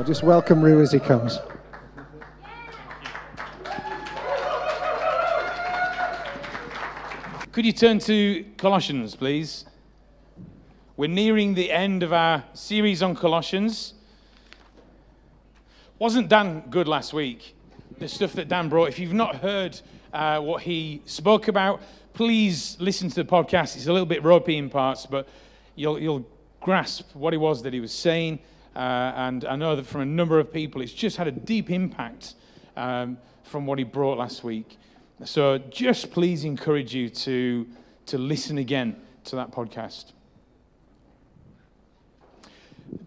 I'll just welcome Rue as he comes. Could you turn to Colossians, please? We're nearing the end of our series on Colossians. Wasn't Dan good last week? The stuff that Dan brought. If you've not heard uh, what he spoke about, please listen to the podcast. It's a little bit ropey in parts, but you'll, you'll grasp what it was that he was saying. Uh, and I know that from a number of people, it's just had a deep impact um, from what he brought last week. So just please encourage you to, to listen again to that podcast.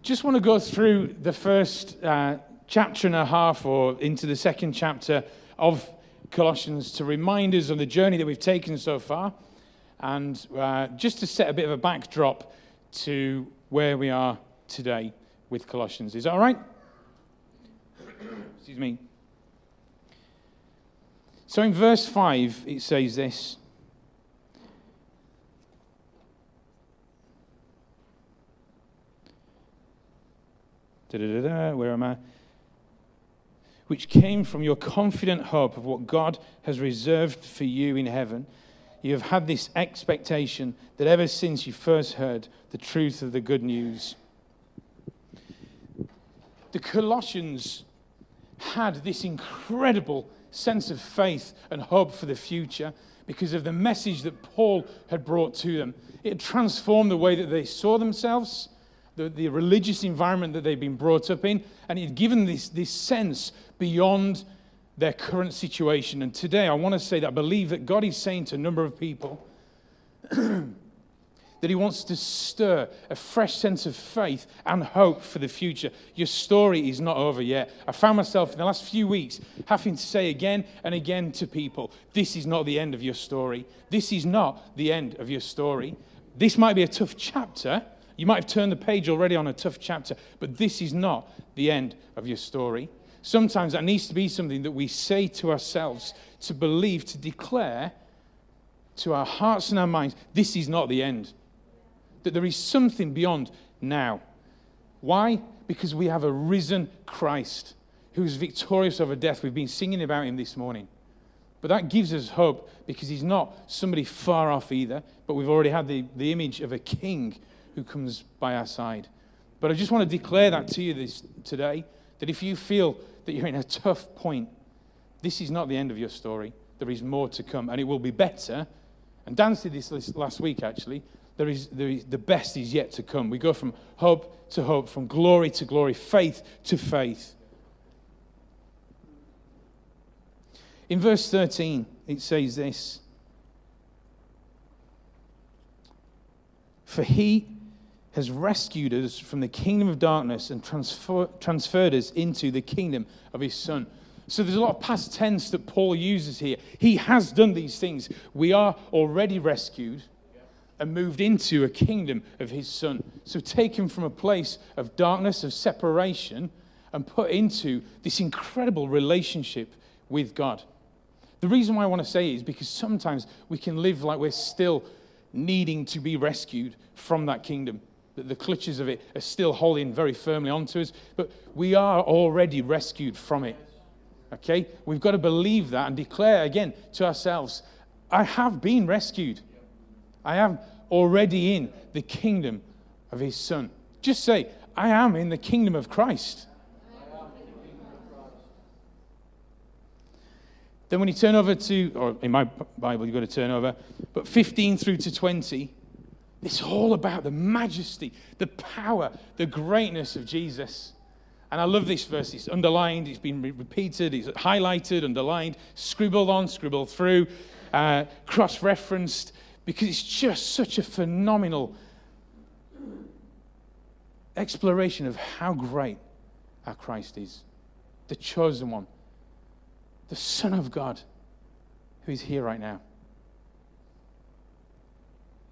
Just want to go through the first uh, chapter and a half or into the second chapter of Colossians to remind us of the journey that we've taken so far and uh, just to set a bit of a backdrop to where we are today with Colossians. Is that all right? Excuse me. So in verse 5, it says this. Da-da-da-da, where am I? Which came from your confident hope of what God has reserved for you in heaven. You have had this expectation that ever since you first heard the truth of the good news. The Colossians had this incredible sense of faith and hope for the future because of the message that Paul had brought to them. It transformed the way that they saw themselves, the, the religious environment that they'd been brought up in, and it had given this, this sense beyond their current situation. And today, I want to say that I believe that God is saying to a number of people that He wants to stir a fresh sense of faith and hope for the future. Your story is not over yet. I found myself in the last few weeks having to say again and again to people this is not the end of your story. This is not the end of your story. This might be a tough chapter. You might have turned the page already on a tough chapter, but this is not the end of your story. Sometimes that needs to be something that we say to ourselves to believe, to declare to our hearts and our minds this is not the end that there is something beyond now. Why? Because we have a risen Christ who's victorious over death. We've been singing about him this morning. But that gives us hope because he's not somebody far off either, but we've already had the, the image of a king who comes by our side. But I just want to declare that to you this, today that if you feel that you're in a tough point, this is not the end of your story. There is more to come, and it will be better. And Dan did this last week, actually there is, there is, the best is yet to come. We go from hope to hope, from glory to glory, faith to faith. In verse 13, it says this For he has rescued us from the kingdom of darkness and transfer, transferred us into the kingdom of his Son. So there's a lot of past tense that Paul uses here. He has done these things. We are already rescued and moved into a kingdom of his son. So taken from a place of darkness, of separation, and put into this incredible relationship with God. The reason why I want to say it is because sometimes we can live like we're still needing to be rescued from that kingdom. That the clutches of it are still holding very firmly onto us, but we are already rescued from it. Okay? We've got to believe that and declare again to ourselves I have been rescued. I am already in the kingdom of his son. Just say, I am in the kingdom of Christ. Then, when you turn over to, or in my Bible, you've got to turn over, but 15 through to 20, it's all about the majesty, the power, the greatness of Jesus. And I love this verse. It's underlined, it's been repeated, it's highlighted, underlined, scribbled on, scribbled through, uh, cross referenced because it's just such a phenomenal exploration of how great our Christ is, the chosen one, the Son of God who is here right now.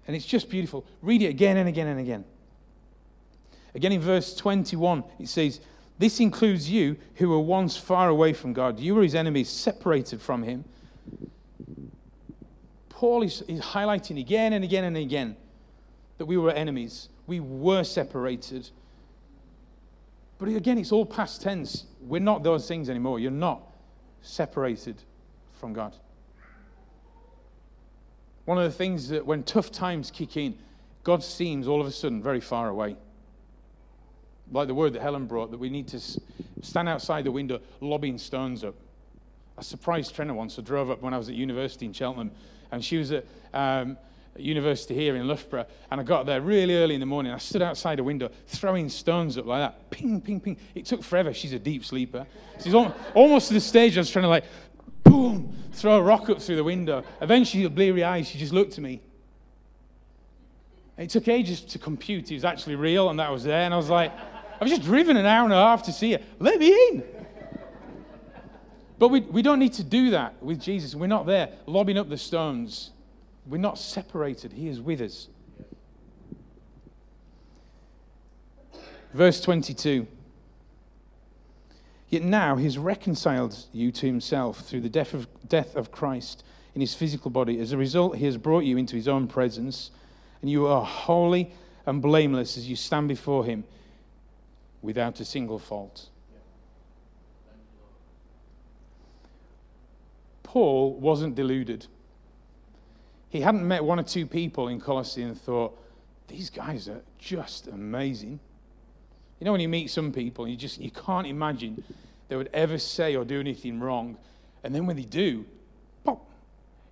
And it's just beautiful. Read it again and again and again. Again, in verse 21, it says, This includes you who were once far away from God. You were his enemies, separated from him. Paul is, is highlighting again and again and again that we were enemies. We were separated. But again, it's all past tense. We're not those things anymore. You're not separated from God. One of the things that when tough times kick in, God seems all of a sudden very far away. Like the word that Helen brought, that we need to stand outside the window lobbing stones up. I surprised Trina once. I drove up when I was at university in Cheltenham, and she was at um, university here in Loughborough, and I got there really early in the morning. I stood outside a window throwing stones up like that. Ping, ping, ping. It took forever. She's a deep sleeper. She's almost to the stage I was trying to like, boom, throw a rock up through the window. Eventually, with bleary eyes, she just looked at me. It took ages to compute it was actually real and that was there. And I was like, I was just driven an hour and a half to see it. Let me in. But we, we don't need to do that with Jesus. We're not there lobbing up the stones. We're not separated. He is with us. Verse 22. Yet now he has reconciled you to himself through the death of, death of Christ in his physical body. As a result, he has brought you into his own presence, and you are holy and blameless as you stand before him without a single fault. Paul wasn't deluded. He hadn't met one or two people in Colossae and thought, these guys are just amazing. You know, when you meet some people, you just you can't imagine they would ever say or do anything wrong. And then when they do, pop,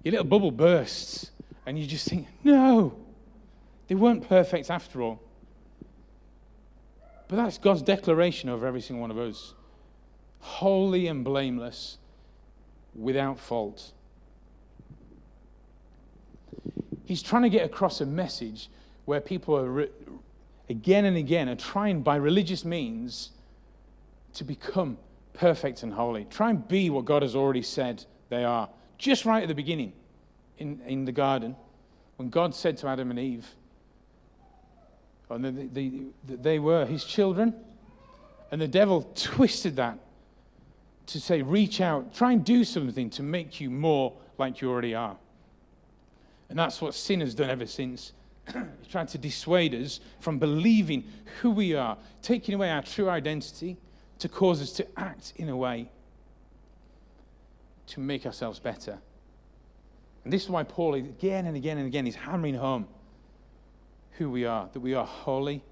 your little bubble bursts. And you just think, no, they weren't perfect after all. But that's God's declaration over every single one of us holy and blameless, without fault. He's trying to get across a message where people are re- again and again are trying by religious means to become perfect and holy. Try and be what God has already said they are. Just right at the beginning in, in the garden, when God said to Adam and Eve, and the, the, the, they were his children, and the devil twisted that to say, reach out, try and do something to make you more like you already are. And that's what sin has done ever since. He's trying to dissuade us from believing who we are, taking away our true identity to cause us to act in a way to make ourselves better. And this is why Paul, again and again and again, is hammering home who we are that we are holy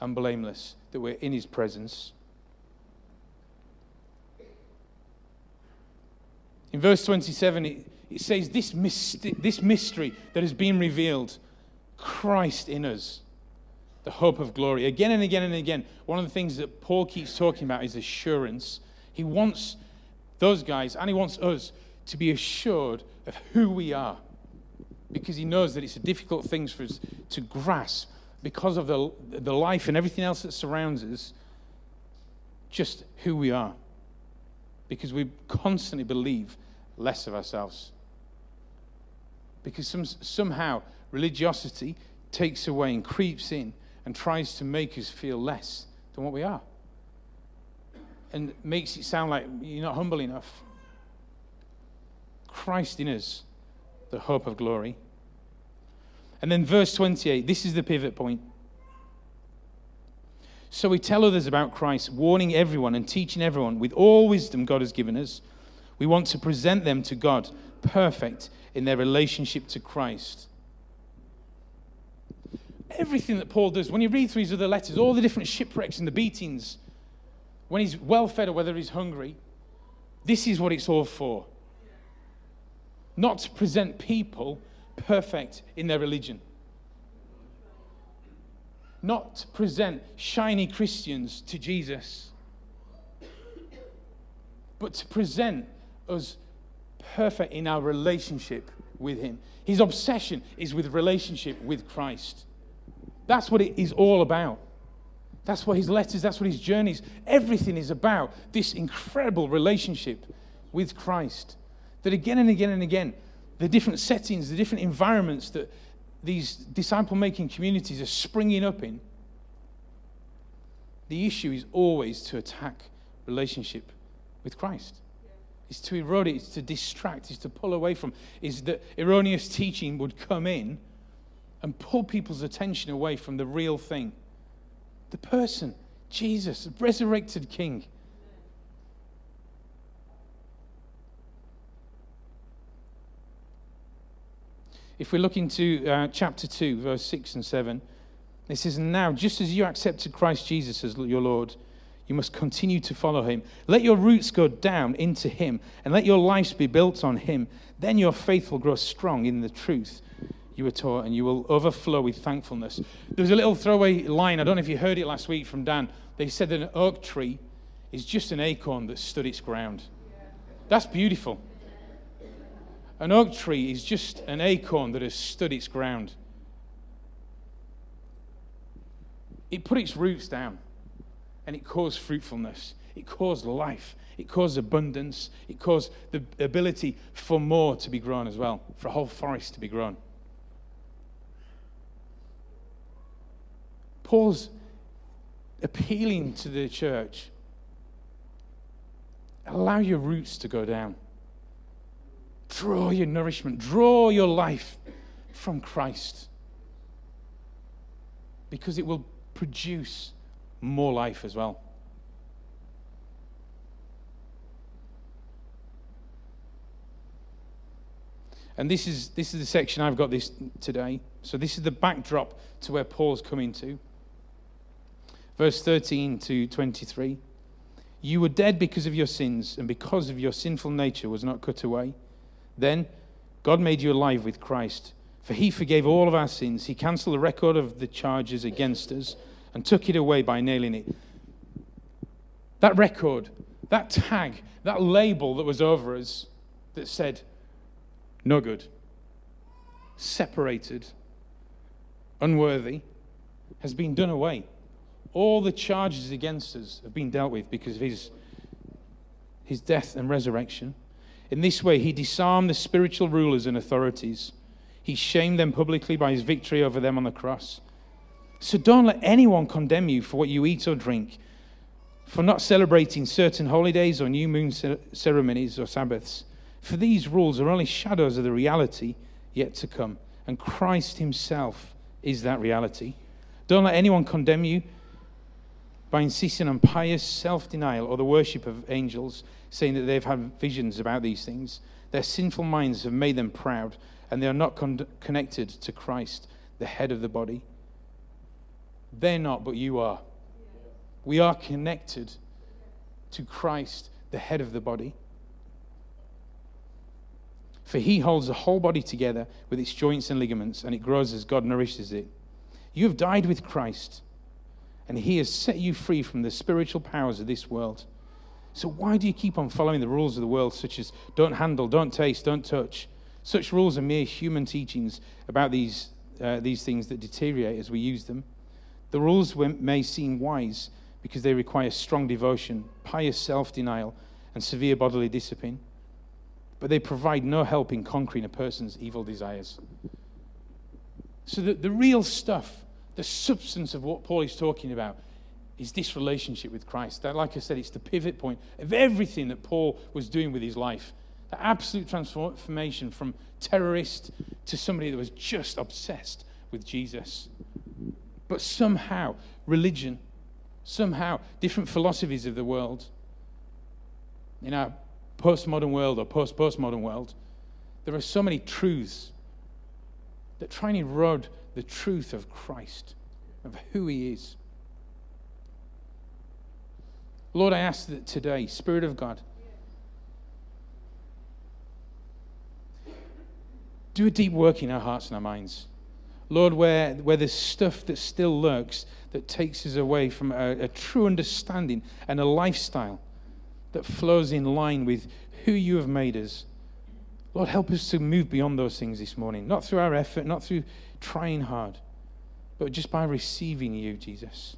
and blameless, that we're in his presence. In verse 27, it, it says, this, myst- this mystery that has been revealed, Christ in us, the hope of glory. Again and again and again, one of the things that Paul keeps talking about is assurance. He wants those guys, and he wants us, to be assured of who we are. Because he knows that it's a difficult thing for us to grasp because of the, the life and everything else that surrounds us, just who we are. Because we constantly believe less of ourselves. Because some, somehow religiosity takes away and creeps in and tries to make us feel less than what we are. And makes it sound like you're not humble enough. Christ in us, the hope of glory. And then verse 28, this is the pivot point. So we tell others about Christ, warning everyone and teaching everyone with all wisdom God has given us we want to present them to God perfect in their relationship to Christ. Everything that Paul does, when you read through his other letters, all the different shipwrecks and the beatings, when he's well fed or whether he's hungry, this is what it's all for. Not to present people perfect in their religion. Not present shiny Christians to Jesus, but to present us perfect in our relationship with Him. His obsession is with relationship with Christ. That's what it is all about. That's what his letters, that's what his journeys, everything is about this incredible relationship with Christ. That again and again and again, the different settings, the different environments that these disciple making communities are springing up in, the issue is always to attack relationship with Christ is to erode it, is to distract, is to pull away from, is that erroneous teaching would come in and pull people's attention away from the real thing. The person, Jesus, the resurrected King. If we look into uh, chapter 2, verse 6 and 7, it says, Now, just as you accepted Christ Jesus as your Lord, you must continue to follow him. Let your roots go down into him, and let your lives be built on him. Then your faith will grow strong in the truth you were taught, and you will overflow with thankfulness. There's a little throwaway line. I don't know if you heard it last week from Dan. They said that an oak tree is just an acorn that stood its ground. That's beautiful. An oak tree is just an acorn that has stood its ground. It put its roots down and it caused fruitfulness. It caused life. It caused abundance. It caused the ability for more to be grown as well, for a whole forest to be grown. Paul's appealing to the church allow your roots to go down. Draw your nourishment, draw your life from Christ. Because it will produce more life as well. And this is, this is the section I've got this today. So, this is the backdrop to where Paul's coming to. Verse 13 to 23. You were dead because of your sins, and because of your sinful nature was not cut away. Then God made you alive with Christ, for he forgave all of our sins. He cancelled the record of the charges against us and took it away by nailing it. That record, that tag, that label that was over us that said, no good, separated, unworthy, has been done away. All the charges against us have been dealt with because of his, his death and resurrection. In this way, he disarmed the spiritual rulers and authorities. He shamed them publicly by his victory over them on the cross. So don't let anyone condemn you for what you eat or drink, for not celebrating certain holidays or new moon ceremonies or Sabbaths. For these rules are only shadows of the reality yet to come, and Christ himself is that reality. Don't let anyone condemn you by insisting on pious self denial or the worship of angels, saying that they've had visions about these things. Their sinful minds have made them proud, and they are not con- connected to Christ, the head of the body. They're not, but you are. We are connected to Christ, the head of the body. For he holds the whole body together with its joints and ligaments, and it grows as God nourishes it. You have died with Christ and He has set you free from the spiritual powers of this world. So, why do you keep on following the rules of the world, such as don't handle, don't taste, don't touch? Such rules are mere human teachings about these, uh, these things that deteriorate as we use them. The rules may seem wise because they require strong devotion, pious self denial, and severe bodily discipline, but they provide no help in conquering a person's evil desires. So, the, the real stuff the substance of what Paul is talking about is this relationship with Christ. That, like I said, it's the pivot point of everything that Paul was doing with his life. The absolute transformation from terrorist to somebody that was just obsessed with Jesus. But somehow, religion, somehow, different philosophies of the world, in our postmodern world or post postmodern world, there are so many truths that try and erode the truth of Christ, of who He is. Lord, I ask that today, Spirit of God, do a deep work in our hearts and our minds. Lord, where, where there's stuff that still lurks that takes us away from a, a true understanding and a lifestyle that flows in line with who you have made us. Lord, help us to move beyond those things this morning, not through our effort, not through trying hard, but just by receiving you, Jesus.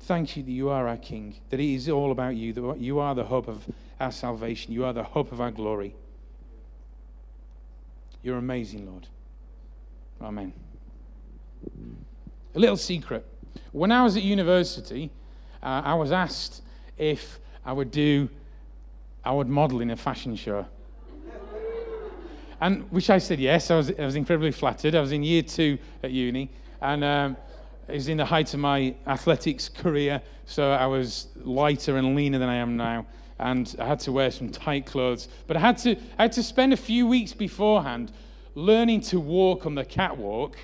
Thank you that you are our King, that it is all about you, that you are the hope of our salvation, you are the hope of our glory. You're amazing, Lord. Amen. A little secret. When I was at university, uh, I was asked if I would do, I would model in a fashion show. And which I said yes. I was, I was incredibly flattered. I was in year two at uni. And um, it was in the height of my athletics career, so I was lighter and leaner than I am now, and I had to wear some tight clothes. But I had to, I had to spend a few weeks beforehand learning to walk on the catwalk.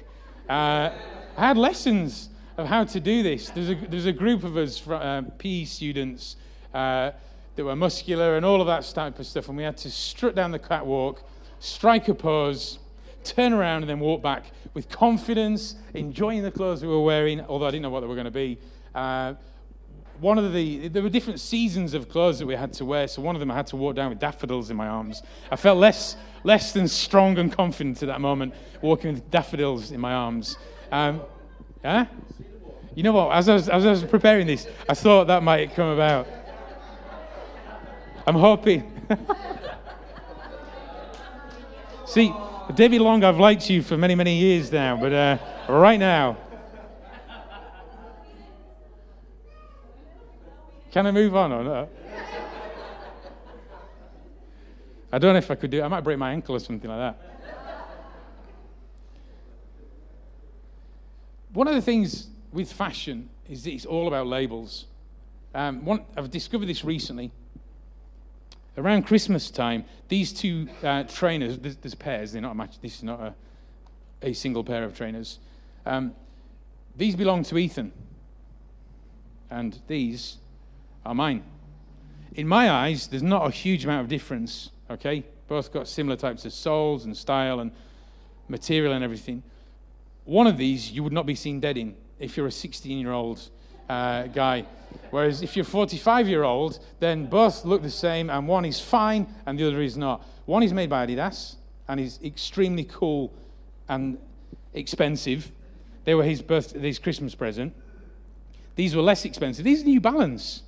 Uh, I had lessons of how to do this. There's a, there's a group of us, uh, PE students, uh, that were muscular and all of that type of stuff, and we had to strut down the catwalk, strike a pose, turn around, and then walk back with confidence, enjoying the clothes we were wearing, although I didn't know what they were going to be. Uh, one of the there were different seasons of clothes that we had to wear. So one of them I had to walk down with daffodils in my arms. I felt less less than strong and confident at that moment, walking with daffodils in my arms. Um, yeah? You know what? As I, was, as I was preparing this, I thought that might come about. I'm hoping. See, David Long, I've liked you for many, many years now, but uh, right now, can I move on or not? I don't know if I could do it. I might break my ankle or something like that. One of the things with fashion is that it's all about labels. Um, one, I've discovered this recently around Christmas time, these two uh, trainers, there's, there's, pairs, they're not a match, this is not a, a single pair of trainers. Um, these belong to Ethan, and these are mine. In my eyes, there's not a huge amount of difference, okay? Both got similar types of soles and style and material and everything. One of these you would not be seen dead in if you're a 16 year old uh, guy. Whereas if you're 45 year old, then both look the same, and one is fine and the other is not. One is made by Adidas and is extremely cool and expensive. They were his birth, his Christmas present. These were less expensive. These are New Balance.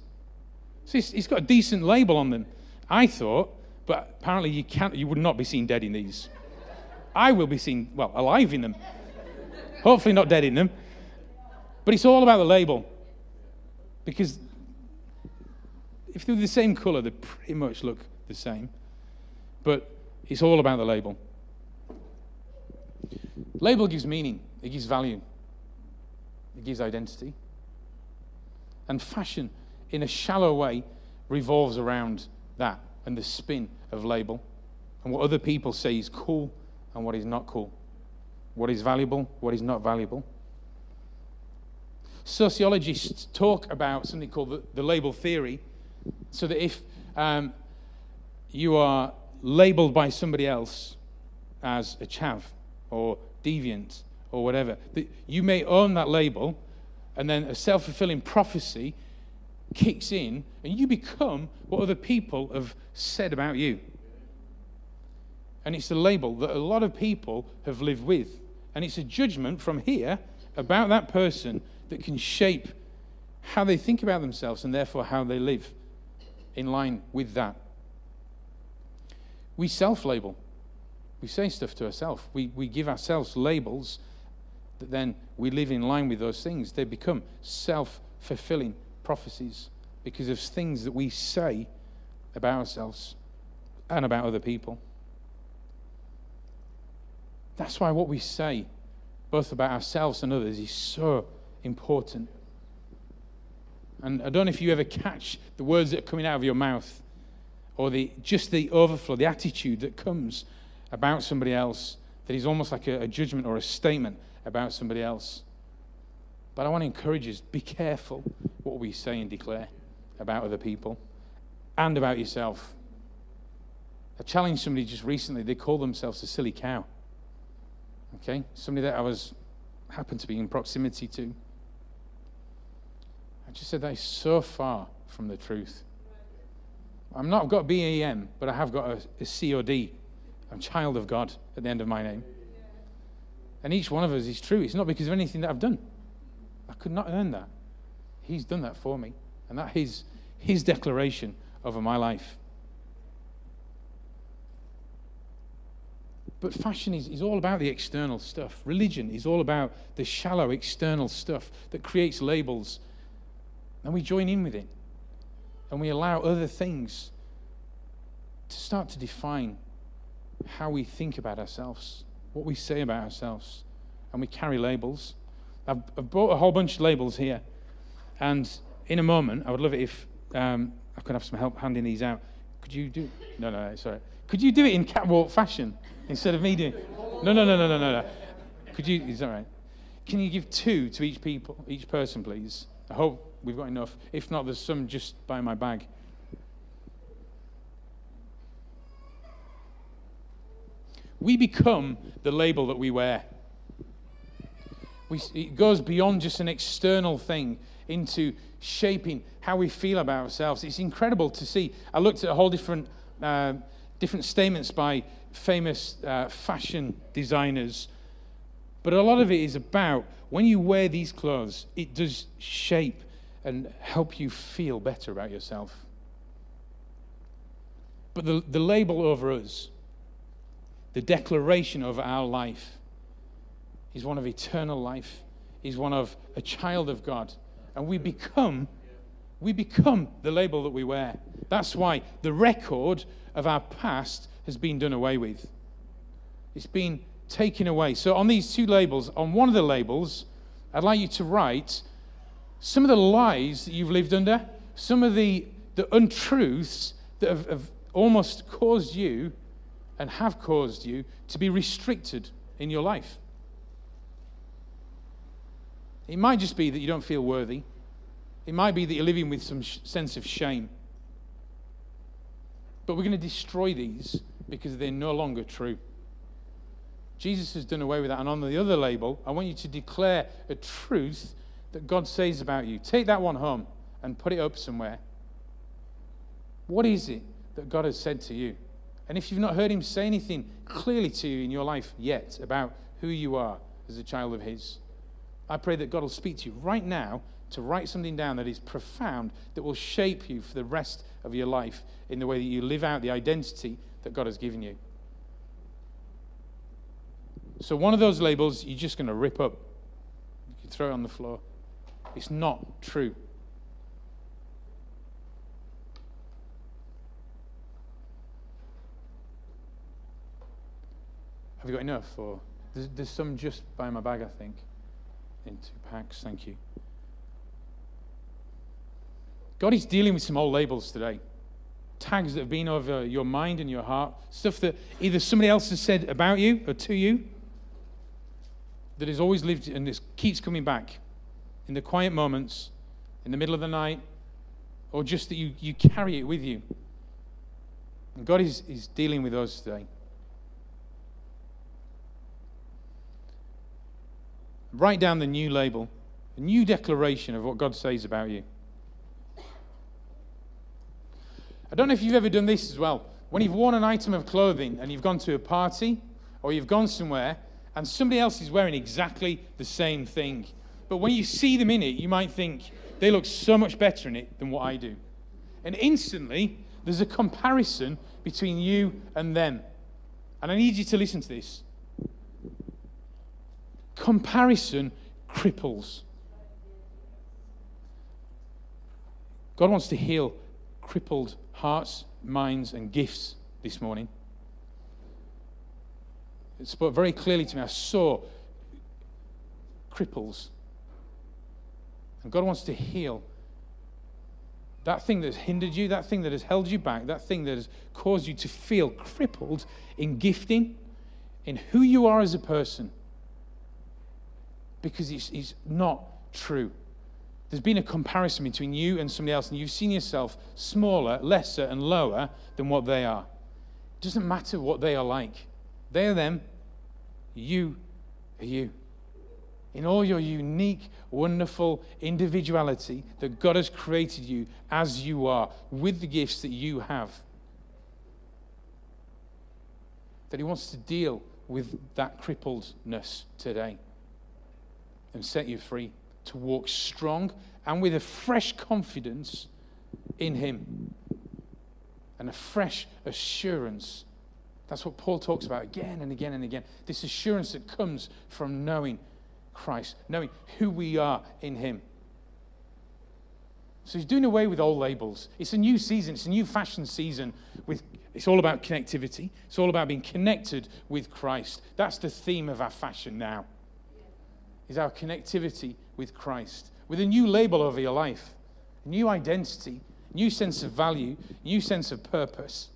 So it's got a decent label on them. I thought, but apparently you can't. You would not be seen dead in these. I will be seen well alive in them. Hopefully not dead in them. But it's all about the label. Because if they're the same color, they pretty much look the same. But it's all about the label. Label gives meaning, it gives value, it gives identity. And fashion, in a shallow way, revolves around that and the spin of label and what other people say is cool and what is not cool, what is valuable, what is not valuable sociologists talk about something called the, the label theory, so that if um, you are labeled by somebody else as a chav or deviant or whatever, that you may own that label, and then a self fulfilling prophecy kicks in, and you become what other people have said about you. And it's a label that a lot of people have lived with. And it's a judgment from here about that person that can shape how they think about themselves and therefore how they live in line with that. We self label. We say stuff to ourselves. We, we give ourselves labels that then we live in line with those things. They become self fulfilling prophecies because of things that we say about ourselves and about other people. That's why what we say, both about ourselves and others, is so important. And I don't know if you ever catch the words that are coming out of your mouth or the, just the overflow, the attitude that comes about somebody else that is almost like a, a judgment or a statement about somebody else. But I want to encourage us be careful what we say and declare about other people and about yourself. I challenged somebody just recently, they call themselves a silly cow. Okay? Somebody that I was happened to be in proximity to. I just said that is so far from the truth. I'm not got BEM, but I have got a, a COD. I'm child of God at the end of my name. And each one of us is true. It's not because of anything that I've done. I could not earn that. He's done that for me. And that is his declaration over my life. But fashion is, is all about the external stuff. Religion is all about the shallow external stuff that creates labels and we join in with it. And we allow other things to start to define how we think about ourselves, what we say about ourselves. And we carry labels. I've, I've bought a whole bunch of labels here. And in a moment, I would love it if um, I could have some help handing these out. Could you do? No, no, no, sorry. Could you do it in catwalk fashion instead of me doing? No, no, no, no, no, no, no. Could you? Is that right? Can you give two to each people, each person, please? I hope we've got enough. If not, there's some just by my bag. We become the label that we wear. We, it goes beyond just an external thing into shaping how we feel about ourselves. It's incredible to see. I looked at a whole different, uh, different statements by famous uh, fashion designers, but a lot of it is about when you wear these clothes, it does shape and help you feel better about yourself. But the, the label over us, the declaration of our life, is one of eternal life, is one of a child of God. And we become, we become the label that we wear. That's why the record of our past has been done away with. It's been taken away. So on these two labels, on one of the labels, I'd like you to write some of the lies that you've lived under, some of the, the untruths that have, have almost caused you and have caused you to be restricted in your life. It might just be that you don't feel worthy. It might be that you're living with some sh- sense of shame. But we're going to destroy these because they're no longer true. Jesus has done away with that. And on the other label, I want you to declare a truth that God says about you. Take that one home and put it up somewhere. What is it that God has said to you? And if you've not heard Him say anything clearly to you in your life yet about who you are as a child of His, I pray that God will speak to you right now to write something down that is profound, that will shape you for the rest of your life in the way that you live out the identity that God has given you. So, one of those labels you're just going to rip up, you can throw it on the floor. It's not true. Have you got enough? Or there's, there's some just by my bag, I think in two packs. Thank you. God is dealing with some old labels today. Tags that have been over your mind and your heart. Stuff that either somebody else has said about you or to you that has always lived and this keeps coming back in the quiet moments, in the middle of the night, or just that you, you carry it with you. And God is, is dealing with those today. Write down the new label, a new declaration of what God says about you. I don't know if you've ever done this as well. When you've worn an item of clothing and you've gone to a party or you've gone somewhere and somebody else is wearing exactly the same thing. But when you see them in it, you might think they look so much better in it than what I do. And instantly, there's a comparison between you and them. And I need you to listen to this. Comparison cripples. God wants to heal crippled hearts, minds, and gifts this morning. It spoke very clearly to me. I saw cripples. And God wants to heal that thing that has hindered you, that thing that has held you back, that thing that has caused you to feel crippled in gifting, in who you are as a person because it's, it's not true. There's been a comparison between you and somebody else, and you've seen yourself smaller, lesser, and lower than what they are. It doesn't matter what they are like. They are them, you are you. In all your unique, wonderful individuality that God has created you as you are, with the gifts that you have. That He wants to deal with that crippledness today and set you free to walk strong and with a fresh confidence in Him and a fresh assurance. That's what Paul talks about again and again and again. This assurance that comes from knowing Christ, knowing who we are in Him. So he's doing away with old labels. It's a new season, it's a new fashion season. With, it's all about connectivity, it's all about being connected with Christ. That's the theme of our fashion now. is our connectivity with Christ, with a new label over your life, a new identity, new sense of value, new sense of purpose.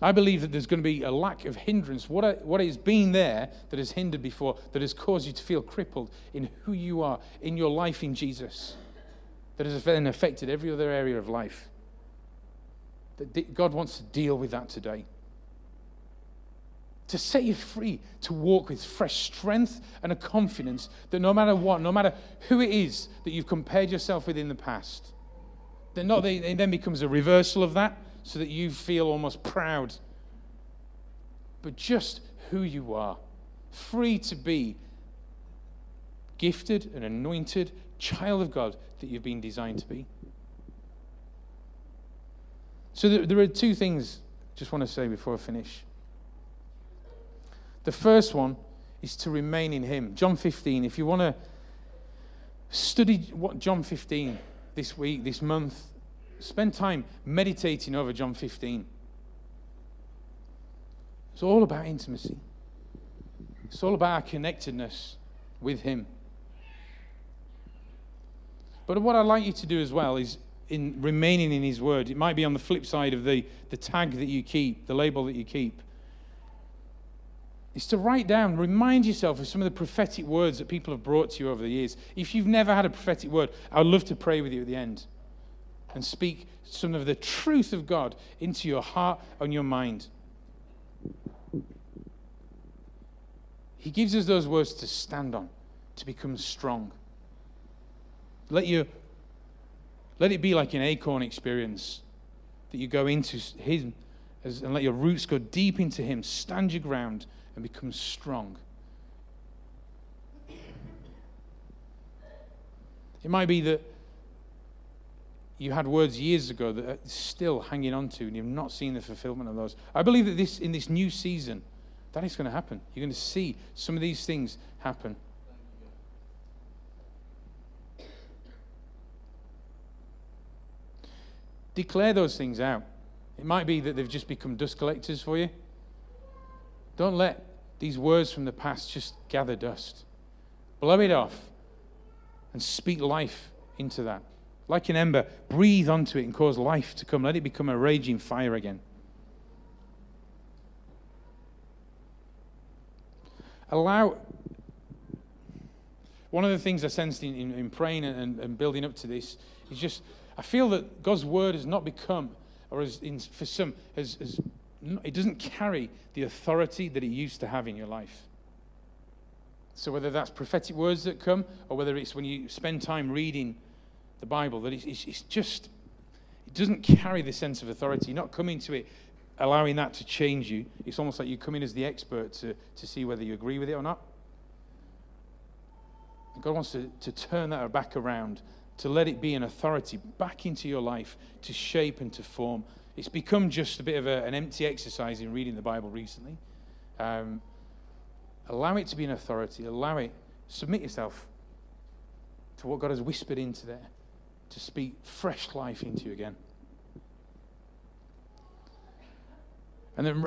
I believe that there's going to be a lack of hindrance. What, what has been there that has hindered before, that has caused you to feel crippled in who you are, in your life in Jesus, that has then affected every other area of life. That God wants to deal with that today. To set you free, to walk with fresh strength and a confidence that no matter what, no matter who it is that you've compared yourself with in the past, that not, it then becomes a reversal of that so that you feel almost proud, but just who you are, free to be gifted and anointed child of God that you've been designed to be. So there, are two things I just want to say before I finish. The first one is to remain in Him. John 15, if you want to study what John 15 this week, this month, spend time meditating over John 15. It's all about intimacy, it's all about our connectedness with Him. But what I'd like you to do as well is in remaining in His Word. It might be on the flip side of the, the tag that you keep, the label that you keep. Is to write down, remind yourself of some of the prophetic words that people have brought to you over the years. If you've never had a prophetic word, I would love to pray with you at the end and speak some of the truth of God into your heart and your mind. He gives us those words to stand on, to become strong. Let, you, let it be like an acorn experience that you go into Him and let your roots go deep into Him, stand your ground, and become strong. It might be that you had words years ago that are still hanging on to, and you've not seen the fulfillment of those. I believe that this in this new season, that is going to happen. You're going to see some of these things happen. Declare those things out. It might be that they've just become dust collectors for you. Don't let these words from the past just gather dust. Blow it off and speak life into that. Like an ember, breathe onto it and cause life to come. Let it become a raging fire again. Allow. One of the things I sensed in, in, in praying and, and, building up to this is just, I feel that God's word has not become, or as for some, has, has, it doesn't carry the authority that it used to have in your life. So whether that's prophetic words that come, or whether it's when you spend time reading the Bible, that it's, it's, just, it doesn't carry the sense of authority. You're not coming to it allowing that to change you. It's almost like you come in as the expert to, to see whether you agree with it or not. God wants to, to turn that back around, to let it be an authority back into your life, to shape and to form. It's become just a bit of a, an empty exercise in reading the Bible recently. Um, allow it to be an authority. Allow it. Submit yourself to what God has whispered into there to speak fresh life into you again. And then,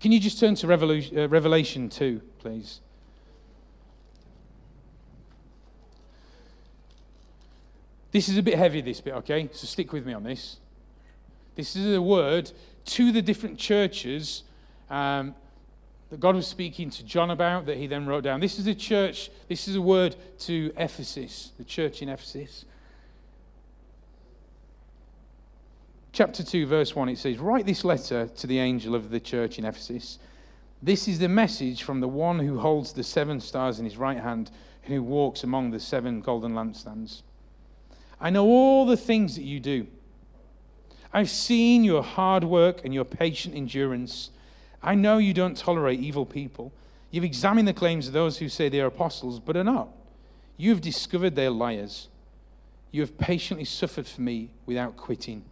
can you just turn to Revelation, uh, Revelation 2, please? This is a bit heavy, this bit, okay? So stick with me on this. This is a word to the different churches um, that God was speaking to John about, that he then wrote down. This is a church, this is a word to Ephesus, the church in Ephesus. Chapter 2, verse 1, it says, Write this letter to the angel of the church in Ephesus. This is the message from the one who holds the seven stars in his right hand and who walks among the seven golden lampstands. I know all the things that you do. I've seen your hard work and your patient endurance. I know you don't tolerate evil people. You've examined the claims of those who say they are apostles, but are not. You've discovered they're liars. You have patiently suffered for me without quitting.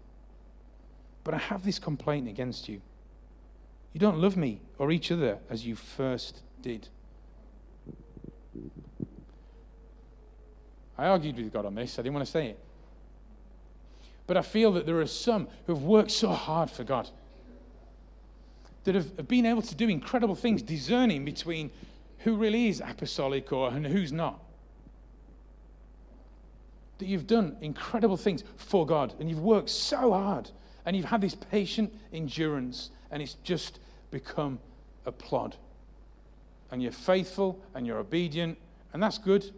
But I have this complaint against you. You don't love me or each other as you first did. I argued with God on this. I didn't want to say it. But I feel that there are some who have worked so hard for God. that have, been able to do incredible things, discerning between who really is apostolic or and who's not. That you've done incredible things for God and you've worked so hard and you've had this patient endurance and it's just become a plod. And you're faithful and you're obedient, and that's good.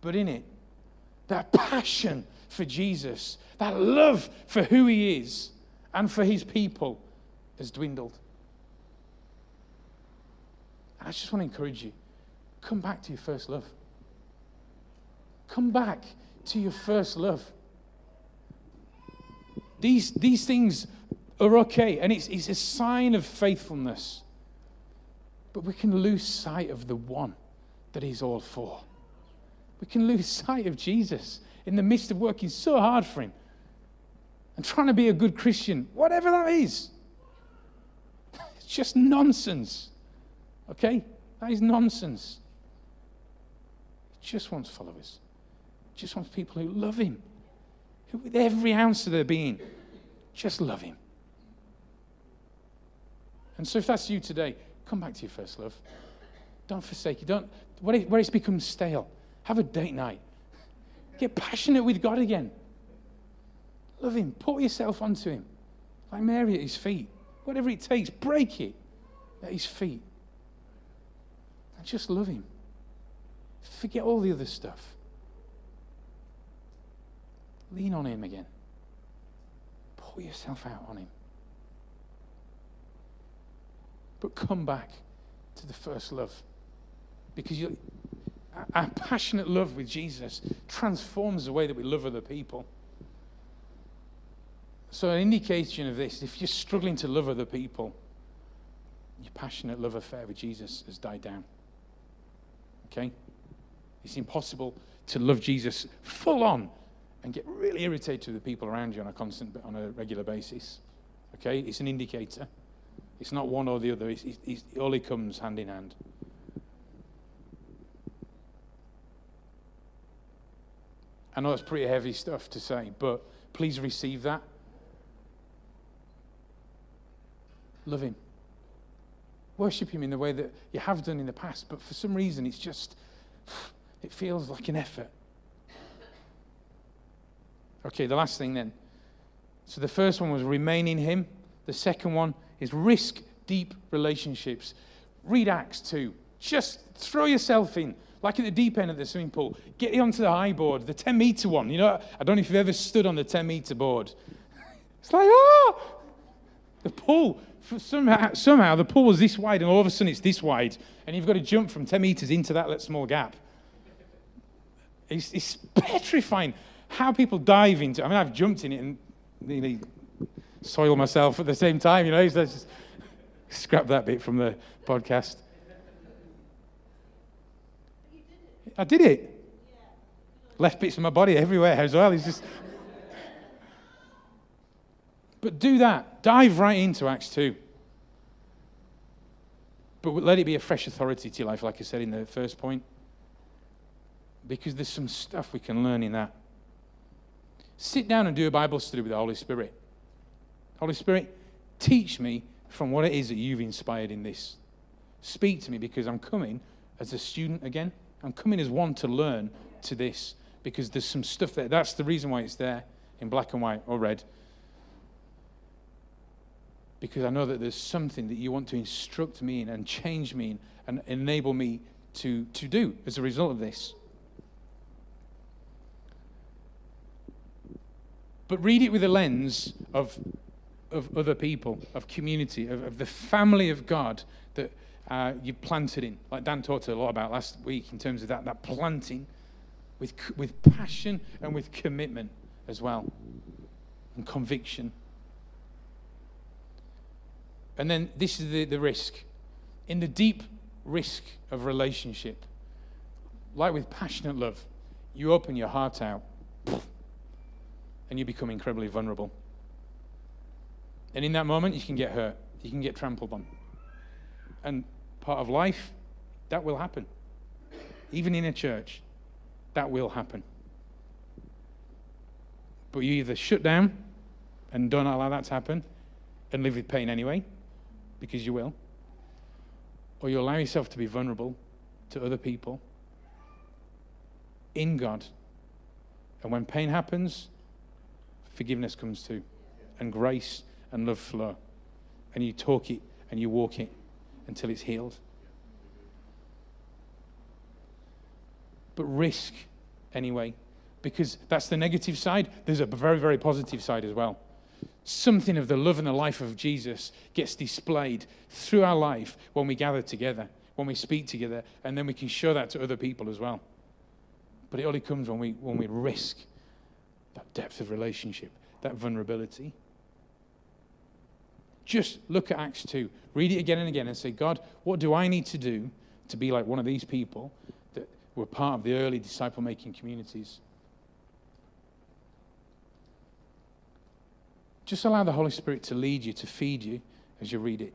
But in it, that passion for Jesus, that love for who he is and for his people has dwindled. And I just want to encourage you come back to your first love. Come back to your first love. These, these things are okay, and it's, it's a sign of faithfulness. But we can lose sight of the one that he's all for. We can lose sight of Jesus in the midst of working so hard for him and trying to be a good Christian, whatever that is. It's just nonsense. Okay? That is nonsense. He just wants followers. He just wants people who love him, with every ounce of their being just love him. And so if that's you today, come back to your first love. Don't forsake it. Don't where it's become stale. Have a date night. Get passionate with God again. Love Him. Put yourself onto Him. Like Mary at His feet. Whatever it takes, break it at His feet. And just love Him. Forget all the other stuff. Lean on Him again. Pour yourself out on Him. But come back to the first love. Because you, our passionate love with Jesus transforms the way that we love other people. So, an indication of this, if you're struggling to love other people, your passionate love affair with Jesus has died down. Okay? It's impossible to love Jesus full on and get really irritated with the people around you on a constant, on a regular basis. Okay? It's an indicator. It's not one or the other, it's, it's, it only comes hand in hand. I know it's pretty heavy stuff to say, but please receive that. Love Him. Worship Him in the way that you have done in the past, but for some reason it's just, it feels like an effort. Okay, the last thing then. So the first one was remain in Him, the second one is risk deep relationships. Read Acts 2. Just throw yourself in, like at the deep end of the swimming pool. Get onto the high board, the 10 meter one. You know, I don't know if you've ever stood on the 10 meter board. It's like, oh! The pool, somehow, somehow the pool was this wide, and all of a sudden it's this wide, and you've got to jump from 10 meters into that little small gap. It's, it's petrifying how people dive into I mean, I've jumped in it and nearly myself at the same time, you know. So just scrap that bit from the podcast. I did it. Left bits of my body everywhere as well. It's just. But do that. Dive right into Acts 2. But let it be a fresh authority to your life, like I said in the first point. Because there's some stuff we can learn in that. Sit down and do a Bible study with the Holy Spirit. Holy Spirit, teach me from what it is that you've inspired in this. Speak to me because I'm coming as a student again. I'm coming as one to learn to this because there's some stuff there. That's the reason why it's there in black and white or red. Because I know that there's something that you want to instruct me in and change me in and enable me to, to do as a result of this. But read it with a lens of of other people, of community, of, of the family of God that uh, you planted in. Like Dan talked a lot about last week in terms of that, that planting with, with passion and with commitment as well, and conviction. And then this is the, the risk. In the deep risk of relationship, like with passionate love, you open your heart out and you become incredibly vulnerable. And in that moment, you can get hurt, you can get trampled on. And part of life, that will happen. Even in a church, that will happen. But you either shut down and don't allow that to happen and live with pain anyway, because you will, or you allow yourself to be vulnerable to other people in God. And when pain happens, forgiveness comes too, and grace and love flow. And you talk it and you walk it until it's healed. But risk anyway, because that's the negative side. There's a very, very positive side as well. Something of the love and the life of Jesus gets displayed through our life when we gather together, when we speak together, and then we can show that to other people as well. But it only comes when we, when we risk that depth of relationship, that vulnerability. Just look at Acts 2, read it again and again, and say, God, what do I need to do to be like one of these people that were part of the early disciple making communities? Just allow the Holy Spirit to lead you, to feed you as you read it.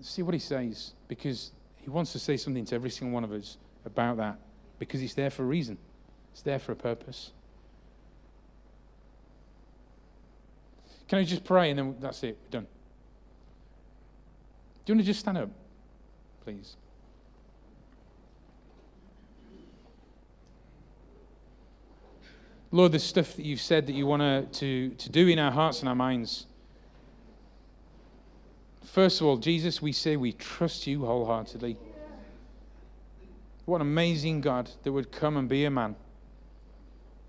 See what he says, because he wants to say something to every single one of us about that, because it's there for a reason, it's there for a purpose. Can I just pray and then that's it? We're done. Do you want to just stand up, please? Lord, the stuff that you've said that you want to, to do in our hearts and our minds. First of all, Jesus, we say we trust you wholeheartedly. What an amazing God that would come and be a man,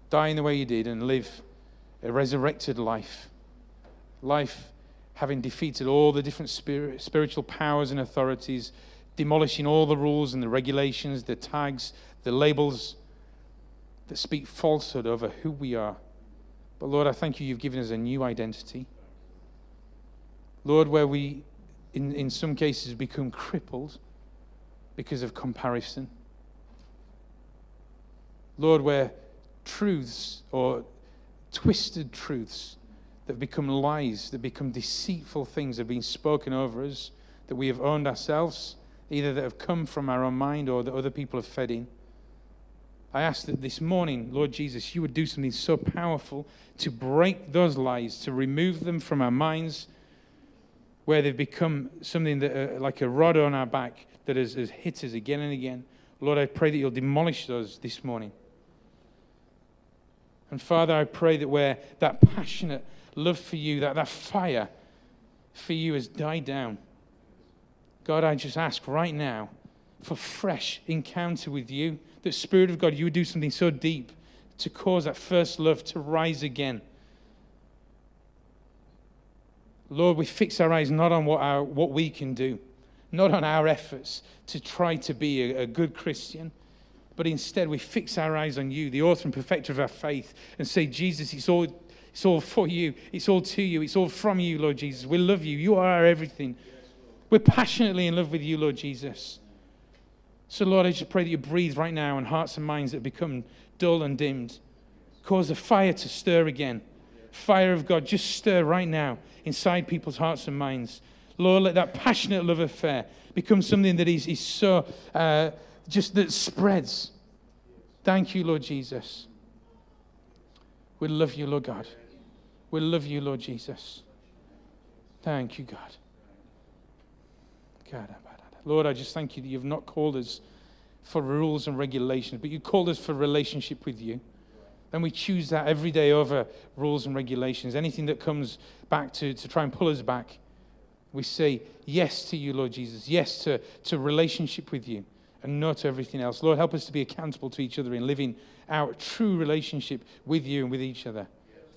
die in the way you did, and live a resurrected life life having defeated all the different spirit, spiritual powers and authorities, demolishing all the rules and the regulations, the tags, the labels that speak falsehood over who we are. But Lord, I thank you, you've given us a new identity. Lord, where we, in, in some cases, become crippled because of comparison. Lord, where truths or twisted truths that have become lies, that become deceitful things that have been spoken over us, that we have owned ourselves, either that have come from our own mind or that other people have fed in. I ask that this morning, Lord Jesus, you would do something so powerful to break those lies, to remove them from our minds, where they've become something that, uh, like a rod on our back that has, has hit us again and again. Lord, I pray that you'll demolish those this morning. And Father, I pray that where that passionate love for you, that, that fire for you has died down. God, I just ask right now for fresh encounter with you. That Spirit of God, you would do something so deep to cause that first love to rise again. Lord, we fix our eyes not on what, our, what we can do, not on our efforts to try to be a, a good Christian, but instead we fix our eyes on you, the author and perfecter of our faith, and say, Jesus, it's all it's all for you. It's all to you. It's all from you, Lord Jesus. We love you. You are our everything. We're passionately in love with you, Lord Jesus. So, Lord, I just pray that you breathe right now on hearts and minds that become dull and dimmed. Cause a fire to stir again. Fire of God, just stir right now inside people's hearts and minds. Lord, let that passionate love affair become something that is, is so uh, just that spreads. Thank you, Lord Jesus. We love you, Lord God. We love you, Lord Jesus. Thank you, God. God. Lord, I just thank you that you've not called us for rules and regulations, but you called us for relationship with you. And we choose that every day over rules and regulations. Anything that comes back to, to try and pull us back, we say yes to you, Lord Jesus. Yes to, to relationship with you and no to everything else. Lord, help us to be accountable to each other in living our true relationship with you and with each other.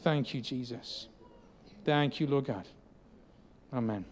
Thank you, Jesus. Thank you, Lord God. Amen.